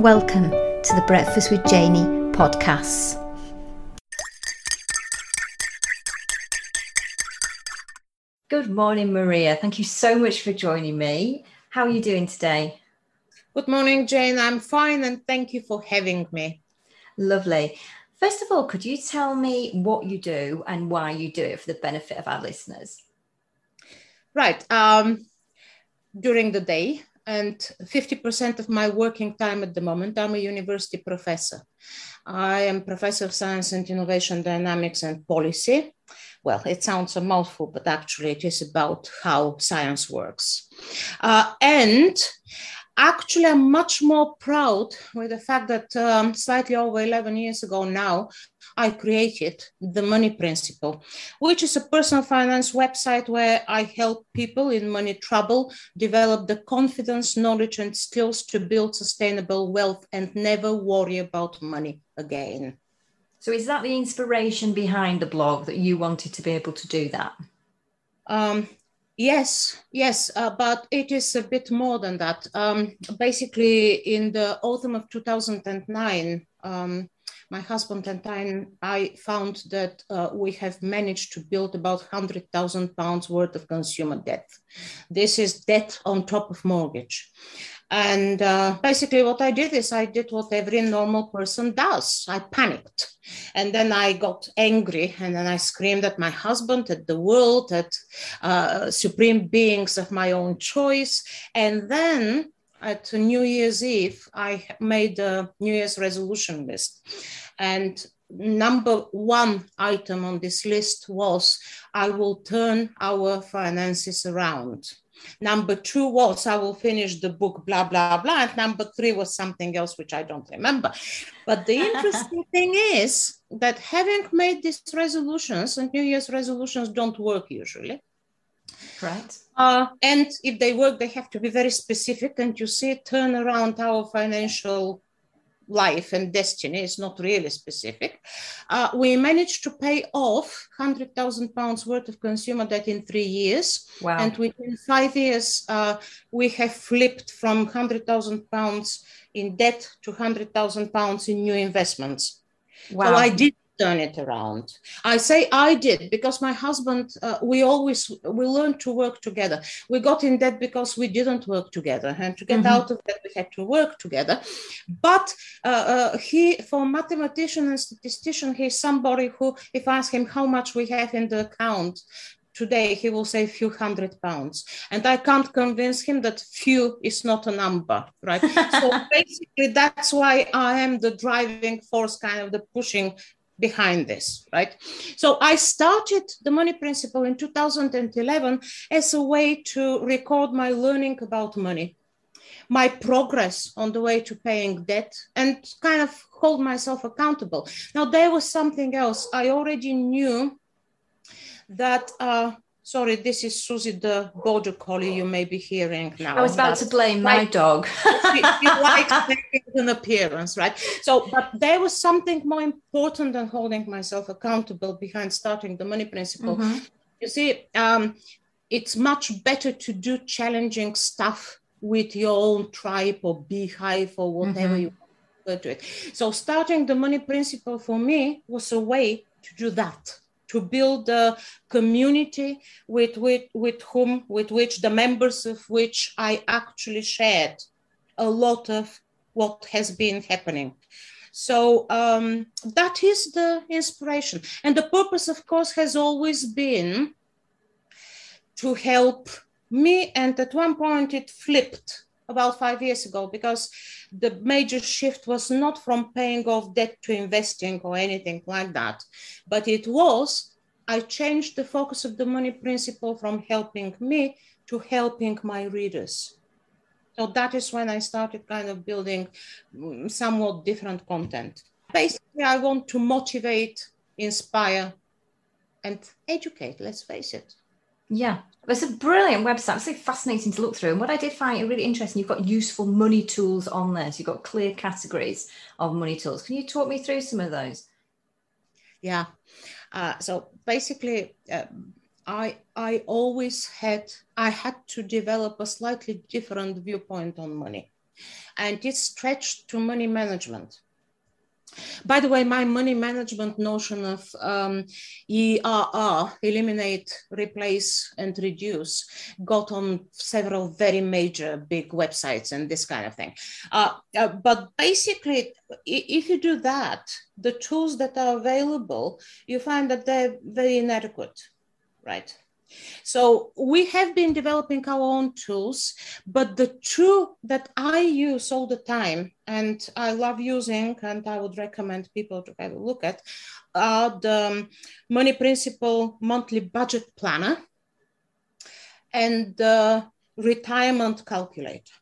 Welcome to the Breakfast with Janie podcasts. Good morning, Maria. Thank you so much for joining me. How are you doing today? Good morning, Jane. I'm fine and thank you for having me. Lovely. First of all, could you tell me what you do and why you do it for the benefit of our listeners? Right. Um, during the day, and 50% of my working time at the moment, I'm a university professor. I am professor of science and innovation dynamics and policy. Well, it sounds a mouthful, but actually it is about how science works. Uh, and actually, I'm much more proud with the fact that um, slightly over 11 years ago now, I created the Money Principle, which is a personal finance website where I help people in money trouble develop the confidence, knowledge, and skills to build sustainable wealth and never worry about money again. So, is that the inspiration behind the blog that you wanted to be able to do that? Um, Yes, yes, uh, but it is a bit more than that. Um, basically, in the autumn of 2009, um, my husband and I, I found that uh, we have managed to build about 100,000 pounds worth of consumer debt. This is debt on top of mortgage. And uh, basically, what I did is I did what every normal person does. I panicked. And then I got angry and then I screamed at my husband, at the world, at uh, supreme beings of my own choice. And then at New Year's Eve, I made a New Year's resolution list. And number one item on this list was I will turn our finances around. Number two was I will finish the book, blah, blah, blah. And number three was something else, which I don't remember. But the interesting thing is that having made these resolutions, and New Year's resolutions don't work usually. Right. Uh, and if they work, they have to be very specific. And you see, turn around our financial life and destiny is not really specific. Uh, we managed to pay off 100,000 pounds worth of consumer debt in three years. Wow. And within five years, uh, we have flipped from 100,000 pounds in debt to 100,000 pounds in new investments. Wow. So I did turn it around. I say I did because my husband, uh, we always, we learned to work together. We got in debt because we didn't work together. And to get mm-hmm. out of that, we had to work together. But uh, uh, he, for mathematician and statistician, he's somebody who, if I ask him how much we have in the account, today he will say a few hundred pounds and i can't convince him that few is not a number right so basically that's why i am the driving force kind of the pushing behind this, right? So I started the money principle in 2011 as a way to record my learning about money, my progress on the way to paying debt, and kind of hold myself accountable. Now, there was something else. I already knew that uh, Sorry, this is Susie the border collie you may be hearing now. I was about to blame my like, dog. she, she likes an appearance, right? So, but there was something more important than holding myself accountable behind starting the money principle. Mm-hmm. You see, um, it's much better to do challenging stuff with your own tribe or beehive or whatever mm-hmm. you want to it. So, starting the money principle for me was a way to do that to build a community with, with, with whom, with which the members of which I actually shared a lot of what has been happening. So um, that is the inspiration. And the purpose, of course, has always been to help me. And at one point, it flipped about five years ago because the major shift was not from paying off debt to investing or anything like that, but it was I changed the focus of the money principle from helping me to helping my readers. So that is when I started kind of building mm, somewhat different content. Basically, I want to motivate, inspire, and educate, let's face it. Yeah, it's a brilliant website. It's so fascinating to look through. And what I did find really interesting, you've got useful money tools on there. So you've got clear categories of money tools. Can you talk me through some of those? Yeah. Uh, so basically, uh, I I always had I had to develop a slightly different viewpoint on money. and it stretched to money management. By the way, my money management notion of um, ERR, eliminate, replace, and reduce, got on several very major big websites and this kind of thing. Uh, uh, but basically, if you do that, the tools that are available, you find that they're very inadequate, right? So we have been developing our own tools, but the tool that I use all the time and I love using and I would recommend people to have a look at are the Money Principle Monthly Budget Planner and the Retirement Calculator.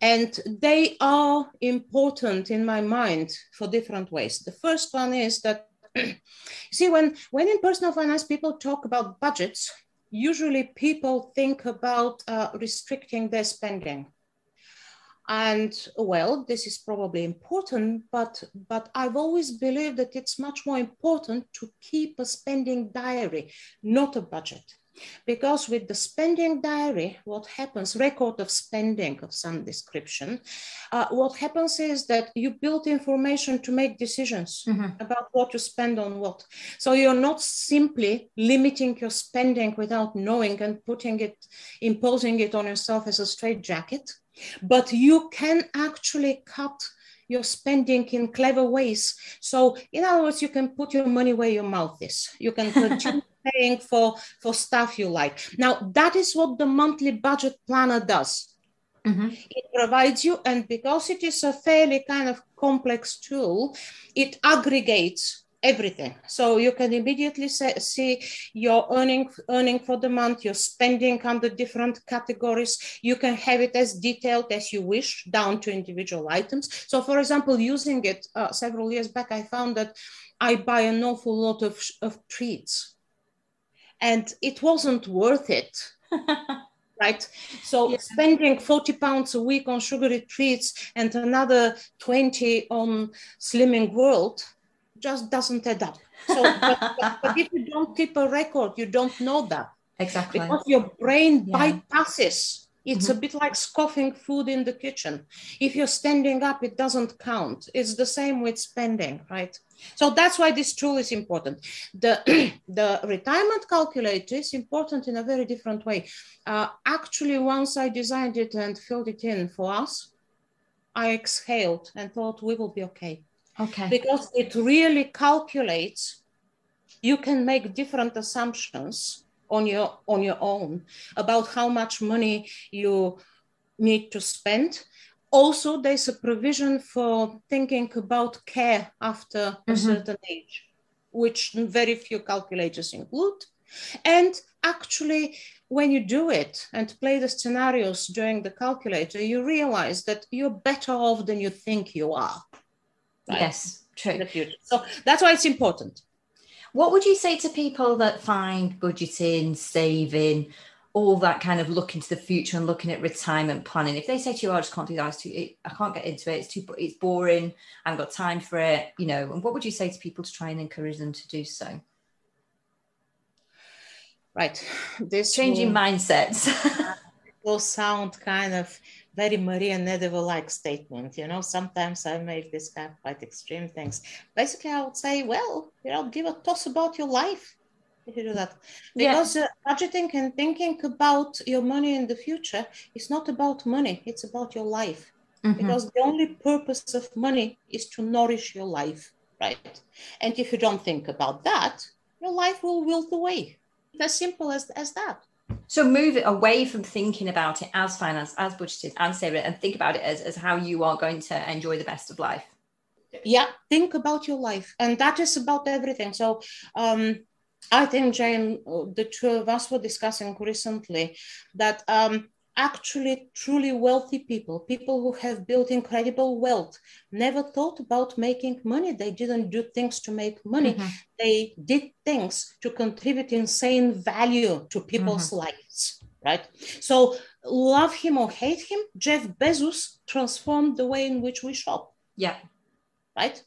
And they are important in my mind for different ways. The first one is that you see when when in personal finance people talk about budgets usually people think about uh, restricting their spending. And well, this is probably important, but, but I've always believed that it's much more important to keep a spending diary, not a budget. Because with the spending diary, what happens, record of spending of some description, uh, what happens is that you build information to make decisions mm-hmm. about what to spend on what. So you're not simply limiting your spending without knowing and putting it, imposing it on yourself as a straitjacket, but you can actually cut your spending in clever ways. So, in other words, you can put your money where your mouth is. You can continue paying for for stuff you like. Now that is what the monthly budget planner does. Mm-hmm. it provides you and because it is a fairly kind of complex tool it aggregates everything. So you can immediately say, see your earning earning for the month your spending under different categories. You can have it as detailed as you wish down to individual items. So for example using it uh, several years back i found that i buy an awful lot of, of treats and it wasn't worth it. right? So yeah. spending 40 pounds a week on sugary treats and another 20 on Slimming World just doesn't add up. So, but, but, but, if you don't keep a record, you don't know that. Exactly. Because your brain yeah. bypasses it's mm-hmm. a bit like scoffing food in the kitchen. If you're standing up, it doesn't count. It's the same with spending, right? So that's why this tool is important. The, the retirement calculator is important in a very different way. Uh, actually, once I designed it and filled it in for us, I exhaled and thought we will be okay. Okay. Because it really calculates, you can make different assumptions on your on your own about how much money you need to spend. Also there's a provision for thinking about care after mm-hmm. a certain age which very few calculators include. And actually when you do it and play the scenarios during the calculator you realize that you're better off than you think you are. Right? yes true. So that's why it's important what would you say to people that find budgeting, saving, all that kind of look into the future and looking at retirement planning? If they say to you, oh, I just can't do that, it's too, I can't get into it, it's too, it's boring, I haven't got time for it, you know, and what would you say to people to try and encourage them to do so? Right. This changing will, mindsets. will sound kind of very Maria Nedeva like statement. You know, sometimes I make this kind of quite extreme things. Basically, I would say, well, you know, give a toss about your life if you do that. Because yeah. uh, budgeting and thinking about your money in the future is not about money, it's about your life. Mm-hmm. Because the only purpose of money is to nourish your life, right? And if you don't think about that, your life will wilt away. It's as simple as, as that. So move it away from thinking about it as finance, as budgeted, and saving, and think about it as, as how you are going to enjoy the best of life. Yeah, think about your life, and that is about everything. So, um, I think Jane, the two of us were discussing recently that um, actually truly wealthy people, people who have built incredible wealth, never thought about making money. They didn't do things to make money. Mm-hmm. They did things to contribute insane value to people's mm-hmm. lives, right? So, love him or hate him, Jeff Bezos transformed the way in which we shop. Yeah. Right?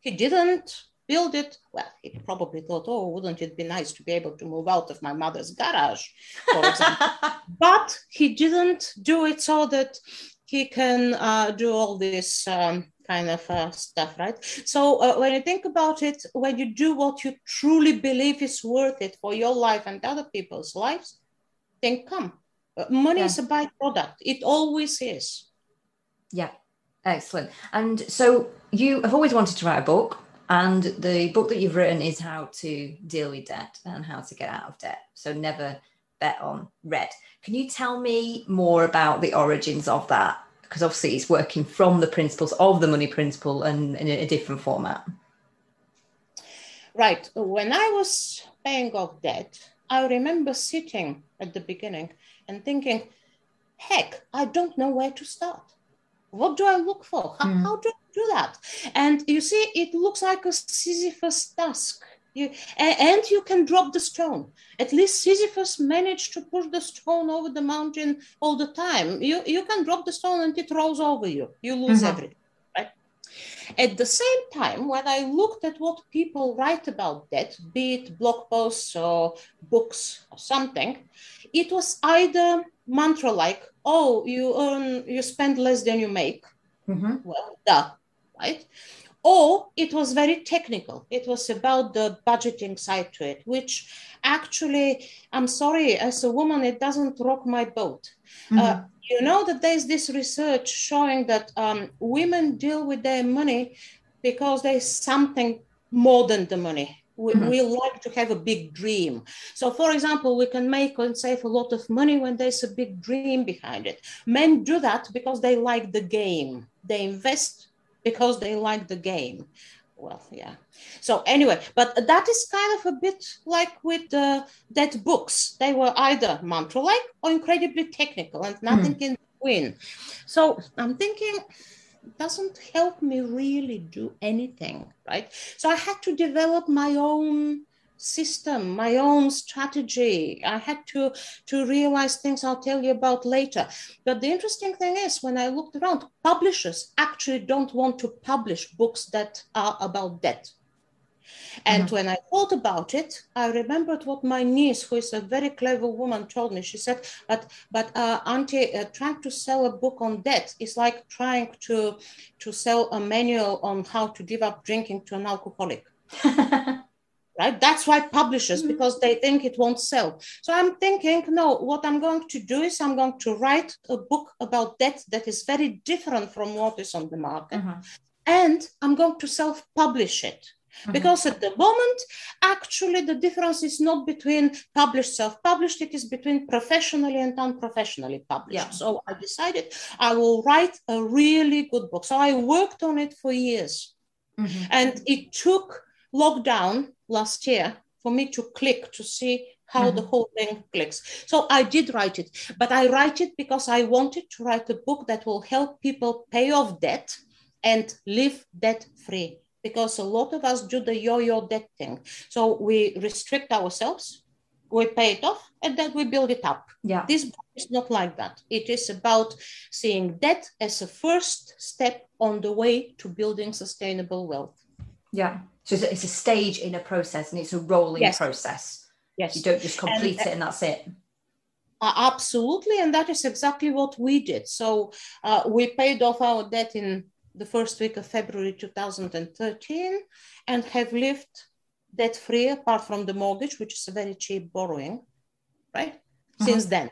He didn't build it. Well, he probably thought, oh, wouldn't it be nice to be able to move out of my mother's garage, for example. but he didn't do it so that he can uh, do all this um, kind of uh, stuff, right? So uh, when you think about it, when you do what you truly believe is worth it for your life and other people's lives, then come. Uh, money yeah. is a byproduct. It always is. Yeah, excellent. And so you have always wanted to write a book, and the book that you've written is how to deal with debt and how to get out of debt. So never bet on red. Can you tell me more about the origins of that? Because obviously it's working from the principles of the money principle and in a different format. Right. When I was paying off debt, I remember sitting at the beginning and thinking, heck, I don't know where to start. What do I look for? How, mm. how do I do that? And you see, it looks like a Sisyphus task you, and you can drop the stone. At least Sisyphus managed to push the stone over the mountain all the time. You, you can drop the stone and it rolls over you. You lose mm-hmm. everything. Right? At the same time, when I looked at what people write about that, be it blog posts or books or something, it was either mantra like, oh, you earn, you spend less than you make. Mm-hmm. Well, duh, right? or it was very technical. It was about the budgeting side to it, which actually, I'm sorry, as a woman, it doesn't rock my boat. Mm-hmm. Uh, you know that there's this research showing that um, women deal with their money because there's something more than the money. We, mm-hmm. we, like to have a big dream. So, for example, we can make and save a lot of money when there's a big dream behind it. Men do that because they like the game. They invest because they like the game. Well yeah. So anyway but that is kind of a bit like with the debt books. They were either mantra like or incredibly technical and nothing mm. in between so i'm thinking doesn't help me really do anything right? So i had to develop my own system, my own strategy. I had to, to realize things I'll tell you about later. But the interesting thing is, when I looked around, publishers actually don't want to publish books that are about debt. And mm-hmm. when I thought about it, I remembered what my niece, who is a very clever woman, told me. She said, "But, but, uh, Auntie, uh, trying to sell a book on debt is like trying to to sell a manual on how to give up drinking to an alcoholic." right? That's why publishers, mm-hmm. because they think it won't sell. So I'm thinking, no, what I'm going to do is I'm going to write a book about debt that is very different from what is on the market. Mm-hmm. And I'm going to self publish it. Mm-hmm. Because at the moment, actually, the difference is not between published, self published, it is between professionally and unprofessionally published. Yeah. So I decided I will write a really good book. So I worked on it for years. Mm-hmm. And it took lockdown last year for me to click to see how mm-hmm. the whole thing clicks. So I did write it, but I write it because I wanted to write a book that will help people pay off debt and live debt free. Because a lot of us do the yo yo debt thing. So we restrict ourselves, we pay it off, and then we build it up. Yeah. This book is not like that. It is about seeing debt as a first step on the way to building sustainable wealth. Yeah. So it's a, it's a stage in a process and it's a rolling yes. process. Yes. You don't just complete and, it and that's it. Uh, absolutely. And that is exactly what we did. So uh, we paid off our debt in the first week of February 2013 and have lived debt free apart from the mortgage, which is a very cheap borrowing, right? Mm-hmm. Since then.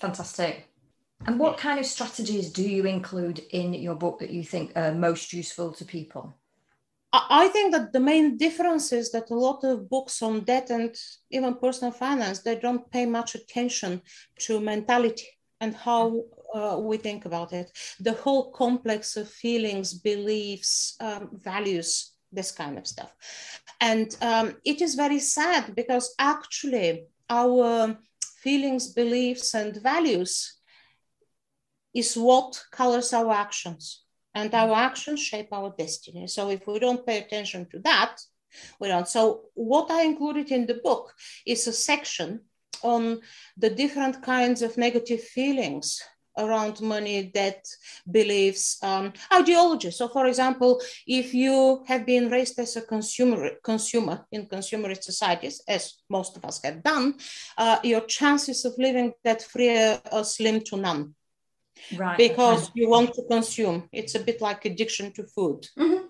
Fantastic. And what kind of strategies do you include in your book that you think are most useful to people? I think that the main difference is that a lot of books on debt and even personal finance, they don't pay much attention to mentality and how uh, we think about it. The whole complex of feelings, beliefs, um, values, this kind of stuff. And um, it is very sad because actually our feelings, beliefs, and values is what colors our actions and our actions shape our destiny. So if we don't pay attention to that, we don't. So what I included in the book is a section on the different kinds of negative feelings around money, debt, beliefs, um. So, for example, if you have been raised as a consumer, consumer in consumerist societies, as most of us have done, uh, your chances of living debt free are slim to none. Right. Because okay. you want to consume. It's a bit like addiction to food. Mhm.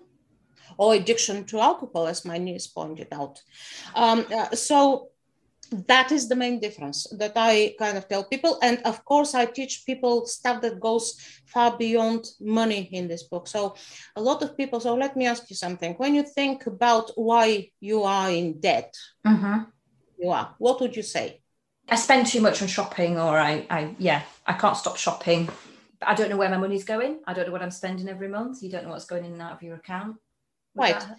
Or addiction to alcohol, as my niece pointed out. Um, uh, so that is the main difference that I kind of tell people. And of course, I teach people stuff that goes far beyond money in this book. So, a lot of people, so let me ask you something. When you think about why you are in debt, Mhm. you are, what would you say? I spend too much on shopping, or I, I, yeah, I can't stop shopping. But I don't know where my money's going. I don't know what I'm spending every month. You don't know what's going in and out of your account. Would Right. that-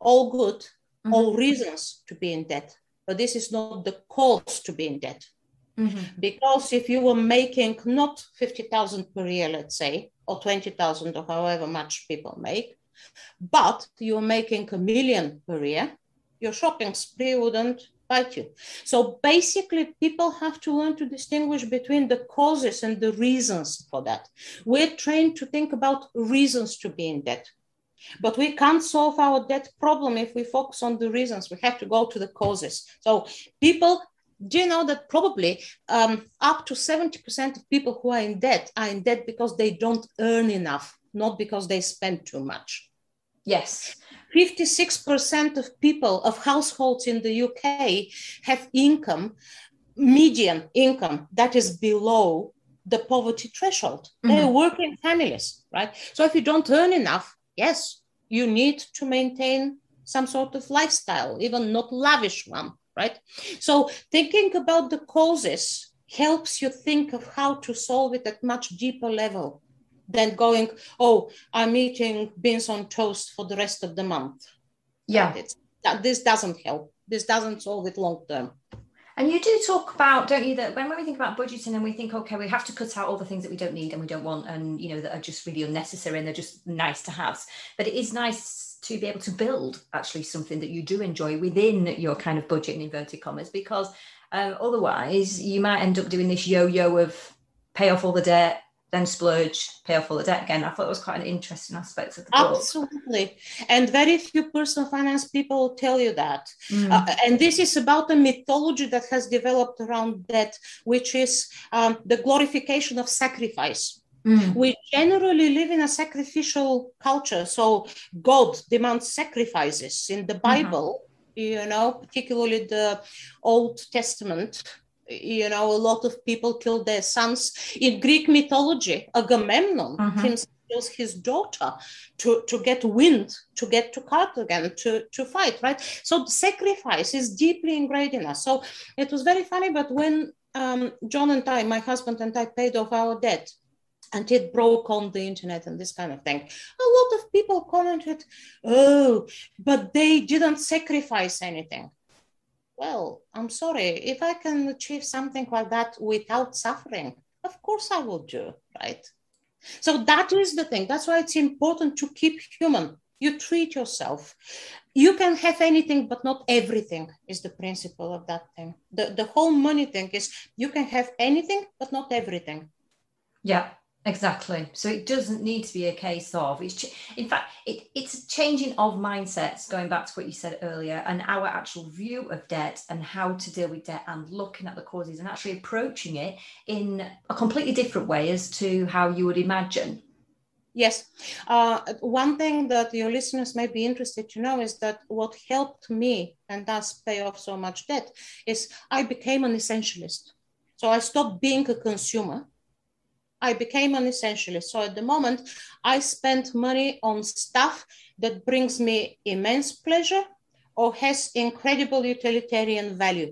All good, Mhm. all reasons to be in debt. But this is not the cause to be in debt. Mhm. Because if you were making not 50,000 per year, let's say, or 20,000 or however much people make, but you're making a million per year, your shopping spree wouldn't bite you. So basically, people have to learn to distinguish between the causes and the reasons for that. We're trained to think about reasons to be in debt. But we can't solve our debt problem if we focus on the reasons. We have to go to the causes. So people do you know that probably um, up to 70% of people who are in debt are in debt because they don't earn enough, not because they spend too much? Yes. 56% of people, of households in the UK, have income, median income, that is below the poverty threshold. They're mm-hmm. working families, right? So if you don't earn enough, yes, you need to maintain some sort of lifestyle, even not lavish one, right? So thinking about the causes helps you think of how to solve it at much deeper level than going, oh, I'm eating beans on toast for the rest of the month. Yeah. It's, that, this doesn't help. This doesn't solve it long term. And you do talk about, don't you, that when, when we think about budgeting and we think, okay, we have to cut out all the things that we don't need and we don't want and, you know, that are just really unnecessary and they're just nice to have. But it is nice to be able to build actually something that you do enjoy within your kind of budget in inverted commas, because um, otherwise you might end up doing this yo-yo of pay off all the debt, then splurge, pay off all the debt again. I thought it was quite an interesting aspect of the book. Absolutely. And very few personal finance people tell you that. Mm. Uh, and this is about a mythology that has developed around debt, which is um, the glorification of sacrifice. Mm. We generally live in a sacrificial culture. So God demands sacrifices in the Bible, you know, particularly the Old Testament. You know, a lot of people killed their sons. In Greek mythology, Agamemnon Mhm. himself kills his daughter to, to get wind, to get to Carthage, to, to fight, right? So sacrifice is deeply ingrained in us. So it was very funny, but when um, John and I, my husband and I, paid off our debt, and it broke on the internet and this kind of thing. A lot of people commented, oh, but they didn't sacrifice anything. Well, I'm sorry, if I can achieve something like that without suffering, of course I will do, right? So that is the thing. That's why it's important to keep human. You treat yourself. You can have anything, but not everything, is the principle of that thing. The, the whole money thing is you can have anything, but not everything. Yeah, exactly. So it doesn't need to be a case of it's. In fact, it, it's a changing of mindsets. Going back to what you said earlier, and our actual view of debt and how to deal with debt, and looking at the causes and actually approaching it in a completely different way as to how you would imagine. Yes. Uh, one thing that your listeners may be interested to know is that what helped me and thus pay off so much debt is I became an essentialist. So I stopped being a consumer. I became an essentialist. So at the moment, I spend money on stuff that brings me immense pleasure or has incredible utilitarian value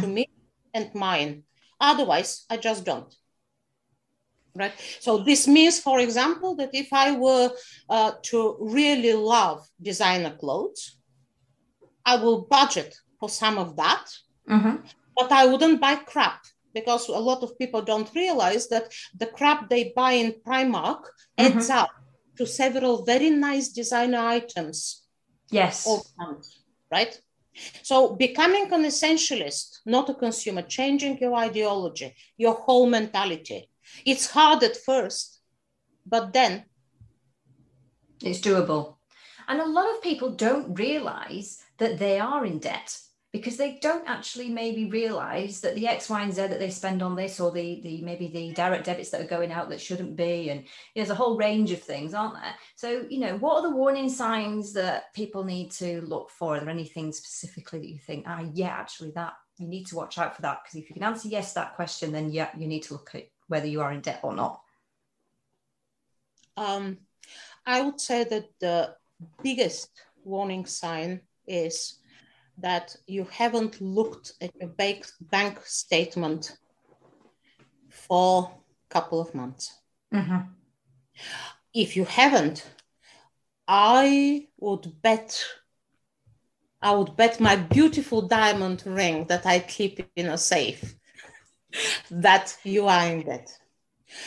to me and mine. Otherwise, I just don't right so this means for example that if i were uh, to really love designer clothes i will budget for some of that Mm-hmm. but i wouldn't buy crap because a lot of people don't realize that the crap they buy in primark mm-hmm. adds up to several very nice designer items Yes. month, right? So becoming an essentialist, not a consumer, changing your ideology, your whole mentality. It's hard at first, but then It's doable. And a lot of people don't realize that they are in debt. Because they don't actually maybe realize that the X, Y, and Z that they spend on this, or the the maybe the direct debits that are going out that shouldn't be, and there's a whole range of things, aren't there? So you know, what are the warning signs that people need to look for? Are there anything specifically that you think, ah, yeah, actually that you need to watch out for that? Because if you can answer yes that question, then yeah, you need to look at whether you are in debt or not. Um, I would say that the biggest warning sign is that you haven't looked at your bank, bank statement for a couple of months. Mm-hmm. If you haven't, I would bet I would bet my beautiful diamond ring that I keep in a safe that you are in debt.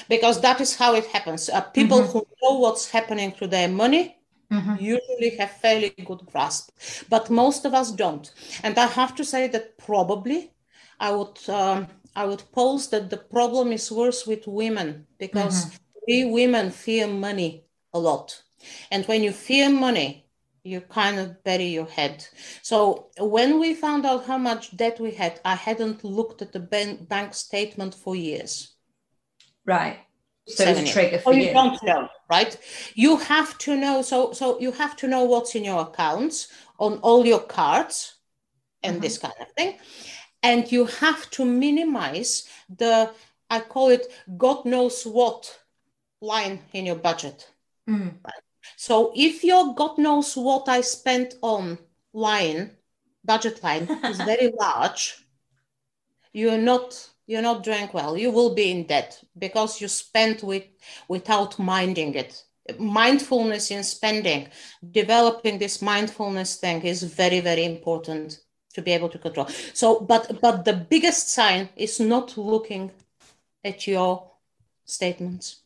Because that is how it happens. Uh, people mm-hmm. who know what's happening to their money mm-hmm. usually have fairly good grasp, but most of us don't. And I have to say that probably I would um, I would pose that the problem is worse with women because mm-hmm. we women fear money a lot, and when you fear money, you kind of bury your head. So when we found out how much debt we had, I hadn't looked at the bank statement for years. Right. So it's a trigger for oh, you. you don't know, right? You have to know. So so you have to know what's in your accounts on all your cards and mm-hmm. this kind of thing. And you have to minimize the, I call it God knows what line in your budget. Mm. Right? So if your God knows what I spent on line, budget line is very large, you're not you're not doing well. You will be in debt because you spent with without minding it. Mindfulness in spending, developing this mindfulness thing is very, very important to be able to control. So, but but the biggest sign is not looking at your statements.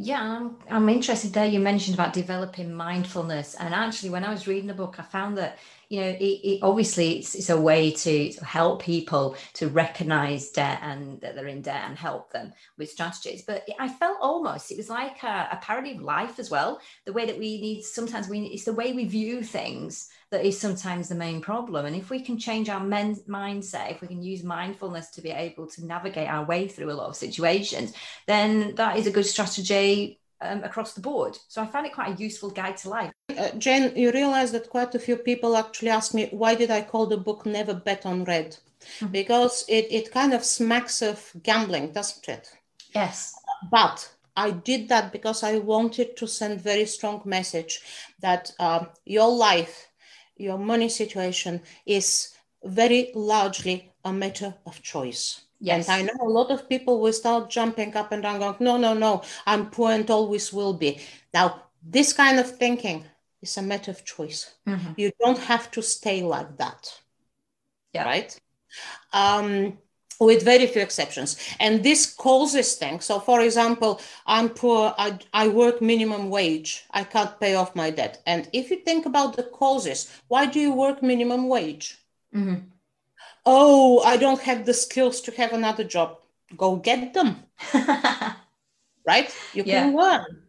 Yeah, I'm, I'm interested there. You mentioned about developing mindfulness. And actually, when I was reading the book, I found that, you know, it, it obviously it's, it's, a way to help people to recognize debt and that they're in debt and help them with strategies. But I felt almost it was like a, a parody of life as well. The way that we need sometimes we it's the way we view things that is sometimes the main problem. And if we can change our men- mindset, if we can use mindfulness to be able to navigate our way through a lot of situations, then that is a good strategy um, across the board. So I found it quite a useful guide to life. Uh, Jane, you realize that quite a few people actually ask me, why did I call the book Never Bet on Red? Mm-hmm. Because it, it kind of smacks of gambling, doesn't it? Yes. But I did that because I wanted to send very strong message that uh, your life your money situation is very largely a matter of choice. Yes. And I know a lot of people will start jumping up and down, going, no, no, no, I'm poor and always will be. Now, this kind of thinking is a matter of choice. Mm-hmm. You don't have to stay like that. Yeah. Right? Um, with very few exceptions. And this causes things. So, for example, I'm poor, I, I work minimum wage, I can't pay off my debt. And if you think about the causes, why do you work minimum wage? Mm-hmm. Oh, I don't have the skills to have another job. Go get them. right? You yeah. can learn.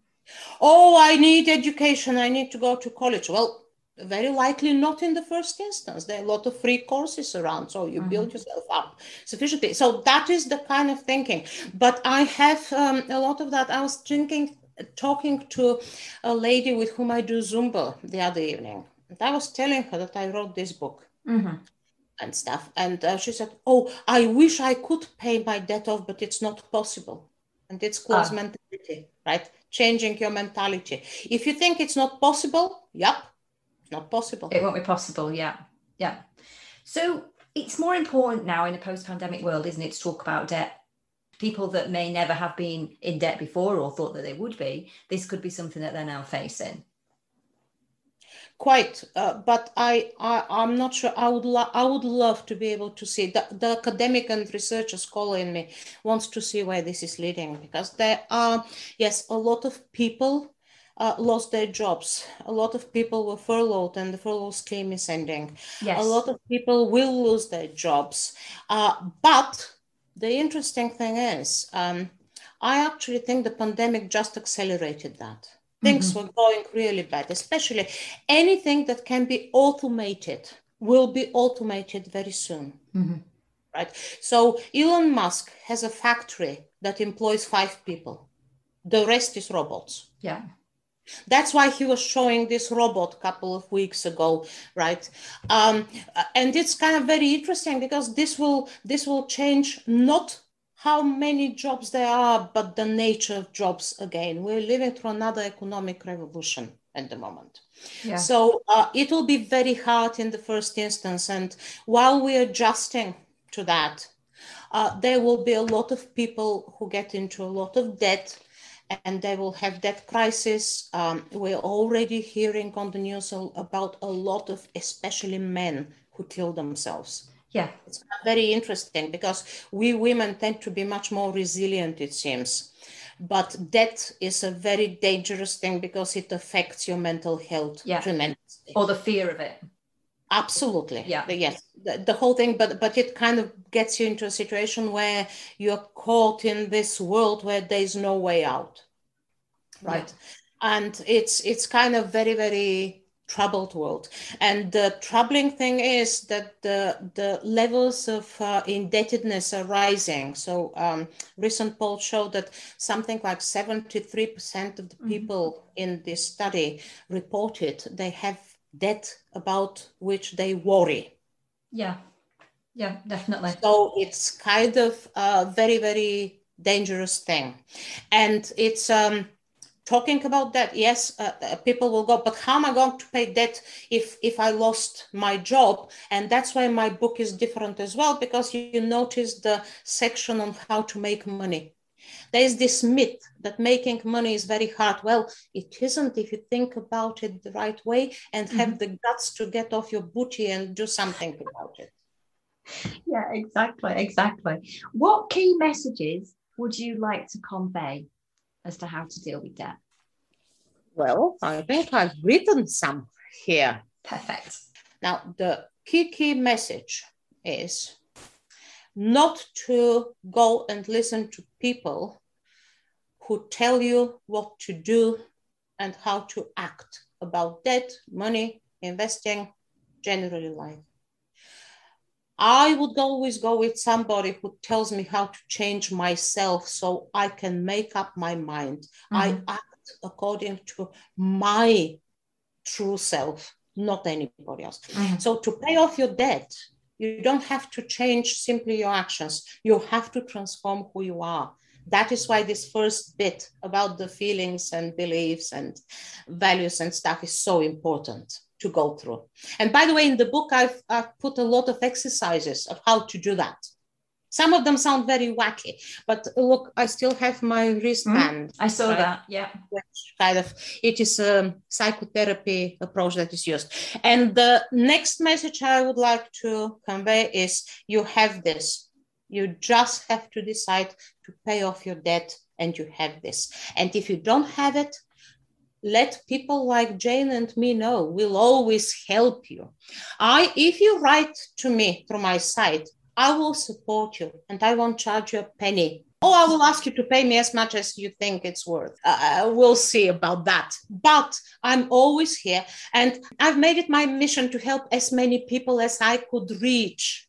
Oh, I need education. I need to go to college. Well, very likely not in the first instance. There are a lot of free courses around, so you mm-hmm. build yourself up sufficiently. So that is the kind of thinking. But I have um, a lot of that. I was thinking, talking to a lady with whom I do Zumba the other evening. And I was telling her that I wrote this book. Mm-hmm. And stuff. And uh, she said, Oh, I wish I could pay my debt off, but it's not possible. And it's closed ah. mentality, right? Changing your mentality. If you think it's not possible, yep, not possible. It won't be possible. Yeah. Yeah. So it's more important now in a post pandemic world, isn't it, to talk about debt? People that may never have been in debt before or thought that they would be, this could be something that they're now facing. Quite, uh, but I, I I'm not sure. I would lo- I would love to be able to see the, the academic and researcher scholar in me wants to see where this is leading because there are yes a lot of people uh, lost their jobs. A lot of people were furloughed, and the furlough scheme is ending. Yes. A lot of people will lose their jobs. Uh, but the interesting thing is, um, I actually think the pandemic just accelerated that. Things mm-hmm. were going really bad, especially anything that can be automated will be automated very soon. Mm-hmm. Right. So Elon Musk has a factory that employs five people. The rest is robots. Yeah. That's why he was showing this robot a couple of weeks ago, right? Um, and it's kind of very interesting because this will this will change not how many jobs there are, but the nature of jobs again. We're living through another economic revolution at the moment. Yeah. So uh, it will be very hard in the first instance. And while we're adjusting to that, uh, there will be a lot of people who get into a lot of debt and they will have debt crisis. Um, we're already hearing on the news about a lot of, especially men, who kill themselves. Yeah, it's very interesting because we women tend to be much more resilient, it seems. But debt is a very dangerous thing because it affects your mental health yeah. tremendously. Or the fear of it. Absolutely. Yeah. Yes. The, the, whole thing, but but it kind of gets you into a situation where you're caught in this world where there's no way out. Right. Yeah. And it's it's kind of very, very troubled world. And the troubling thing is that the, the levels of uh, indebtedness are rising. So um, recent polls show that something like 73% of the mm-hmm. people mm-hmm. in this study reported they have debt about which they worry. Yeah, yeah, definitely. So it's kind of a very, very dangerous thing. And it's, um, talking about that yes uh, uh, people will go but how am i going to pay debt if if i lost my job? And that's why my book is different as well because you, you notice the section on how to make money. There is this myth that making money is very hard. Well it isn't if you think about it the right way and mm-hmm. have the guts to get off your booty and do something about it. Yeah exactly exactly. What key messages would you like to convey as to how to deal with debt? Well, I think I've written some here. Perfect. Now, the key key message is not to go and listen to people who tell you what to do and how to act about debt, money, investing, generally life. I would always go with somebody who tells me how to change myself so I can make up my mind. Mm-hmm. I act according to my true self, not anybody else. Mm-hmm. So to pay off your debt, you don't have to change simply your actions. You have to transform who you are. That is why this first bit about the feelings and beliefs and values and stuff is so important to go through. And by the way, in the book, I've, I've put a lot of exercises of how to do that. Some of them sound very wacky, but look, I still have my wristband. Mm, I saw right? that, yeah. Which kind of it is a psychotherapy approach that is used. And the next message I would like to convey is you have this. You just have to decide to pay off your debt, and you have this. And if you don't have it, let people like Jane and me know. We'll always help you. I, if you write to me through my site, I will support you and I won't charge you a penny. Oh, I will ask you to pay me as much as you think it's worth. Uh, uh, we'll see about that. But I'm always here and I've made it my mission to help as many people as I could reach.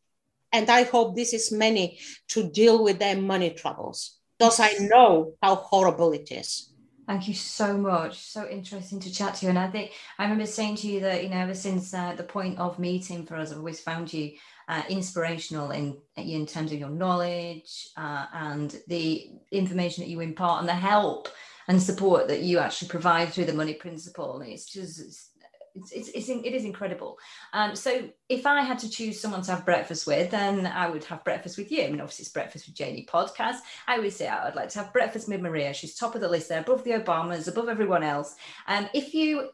And I hope this is many to deal with their money troubles because I know how horrible it is. Thank you so much. So interesting to chat to you. And I think I remember saying to you that, you know, ever since uh, the point of meeting for us, I've always found you uh, inspirational in in terms of your knowledge uh, and the information that you impart and the help and support that you actually provide through the money principle. And it's just it's, it's, it's, it's it is incredible. Um, so if I had to choose someone to have breakfast with, then I would have breakfast with you. I mean, obviously it's breakfast with Janie podcast. I would say I would like to have breakfast with Maria. She's top of the list there, above the Obamas, above everyone else. Um, if you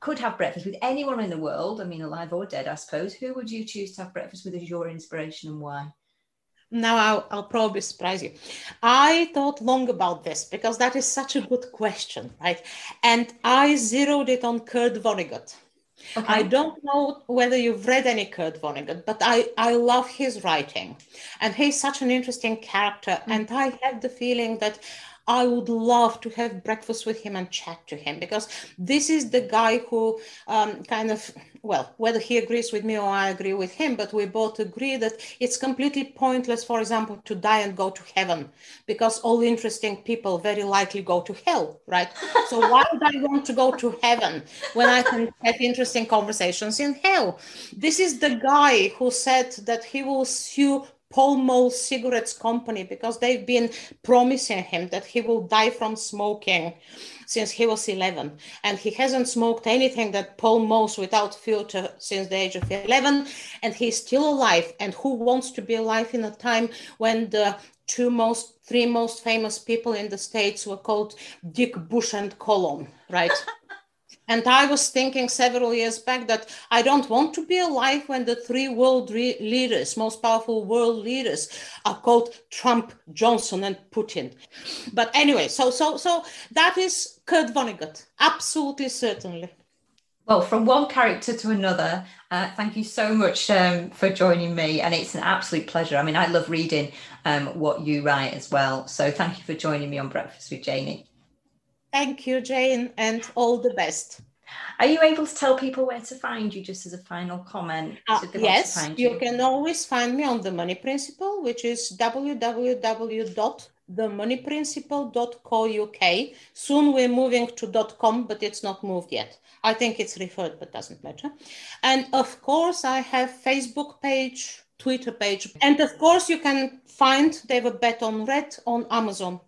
could have breakfast with anyone in the world, I mean, alive or dead, I suppose, who would you choose to have breakfast with as your inspiration and why? Now I'll, I'll, probably surprise you. I thought long about this because that is such a good question, right? And I zeroed it on Kurt Vonnegut. Okay. I don't know whether you've read any Kurt Vonnegut, but I, I love his writing. And he's such an interesting character. Mm-hmm. And I have the feeling that I would love to have breakfast with him and chat to him because this is the guy who um, kind of, well, whether he agrees with me or I agree with him, but we both agree that it's completely pointless, for example, to die and go to heaven because all interesting people very likely go to hell, right? so why would I want to go to heaven when I can have interesting conversations in hell? This is the guy who said that he will sue Pall Mall Cigarettes Company because they've been promising him that he will die from smoking since he was 11. And he hasn't smoked anything that Pall Malls without filter since the age of 11. And he's still alive. And who wants to be alive in a time when the two most, three most famous people in the States were called Dick Bush and Colon, right? And I was thinking several years back that I don't want to be alive when the three world re- leaders, most powerful world leaders, are called Trump, Johnson, and Putin. But anyway, so so so that is Kurt Vonnegut, absolutely certainly. Well, from one character to another, uh, thank you so much um, for joining me. And it's an absolute pleasure. I mean, I love reading um, what you write as well. So thank you for joining me on Breakfast with Janie. Thank you, Jane, and all the best. Are you able to tell people where to find you just as a final comment? Uh, yes, you? you? can always find me on The Money Principle, which is www.themoneyprinciple.co.uk. Soon we're moving to .com, but it's not moved yet. I think it's referred, but doesn't matter. And of course, I have Facebook page, Twitter page, and of course, you can find Never Bet on Red on Amazon.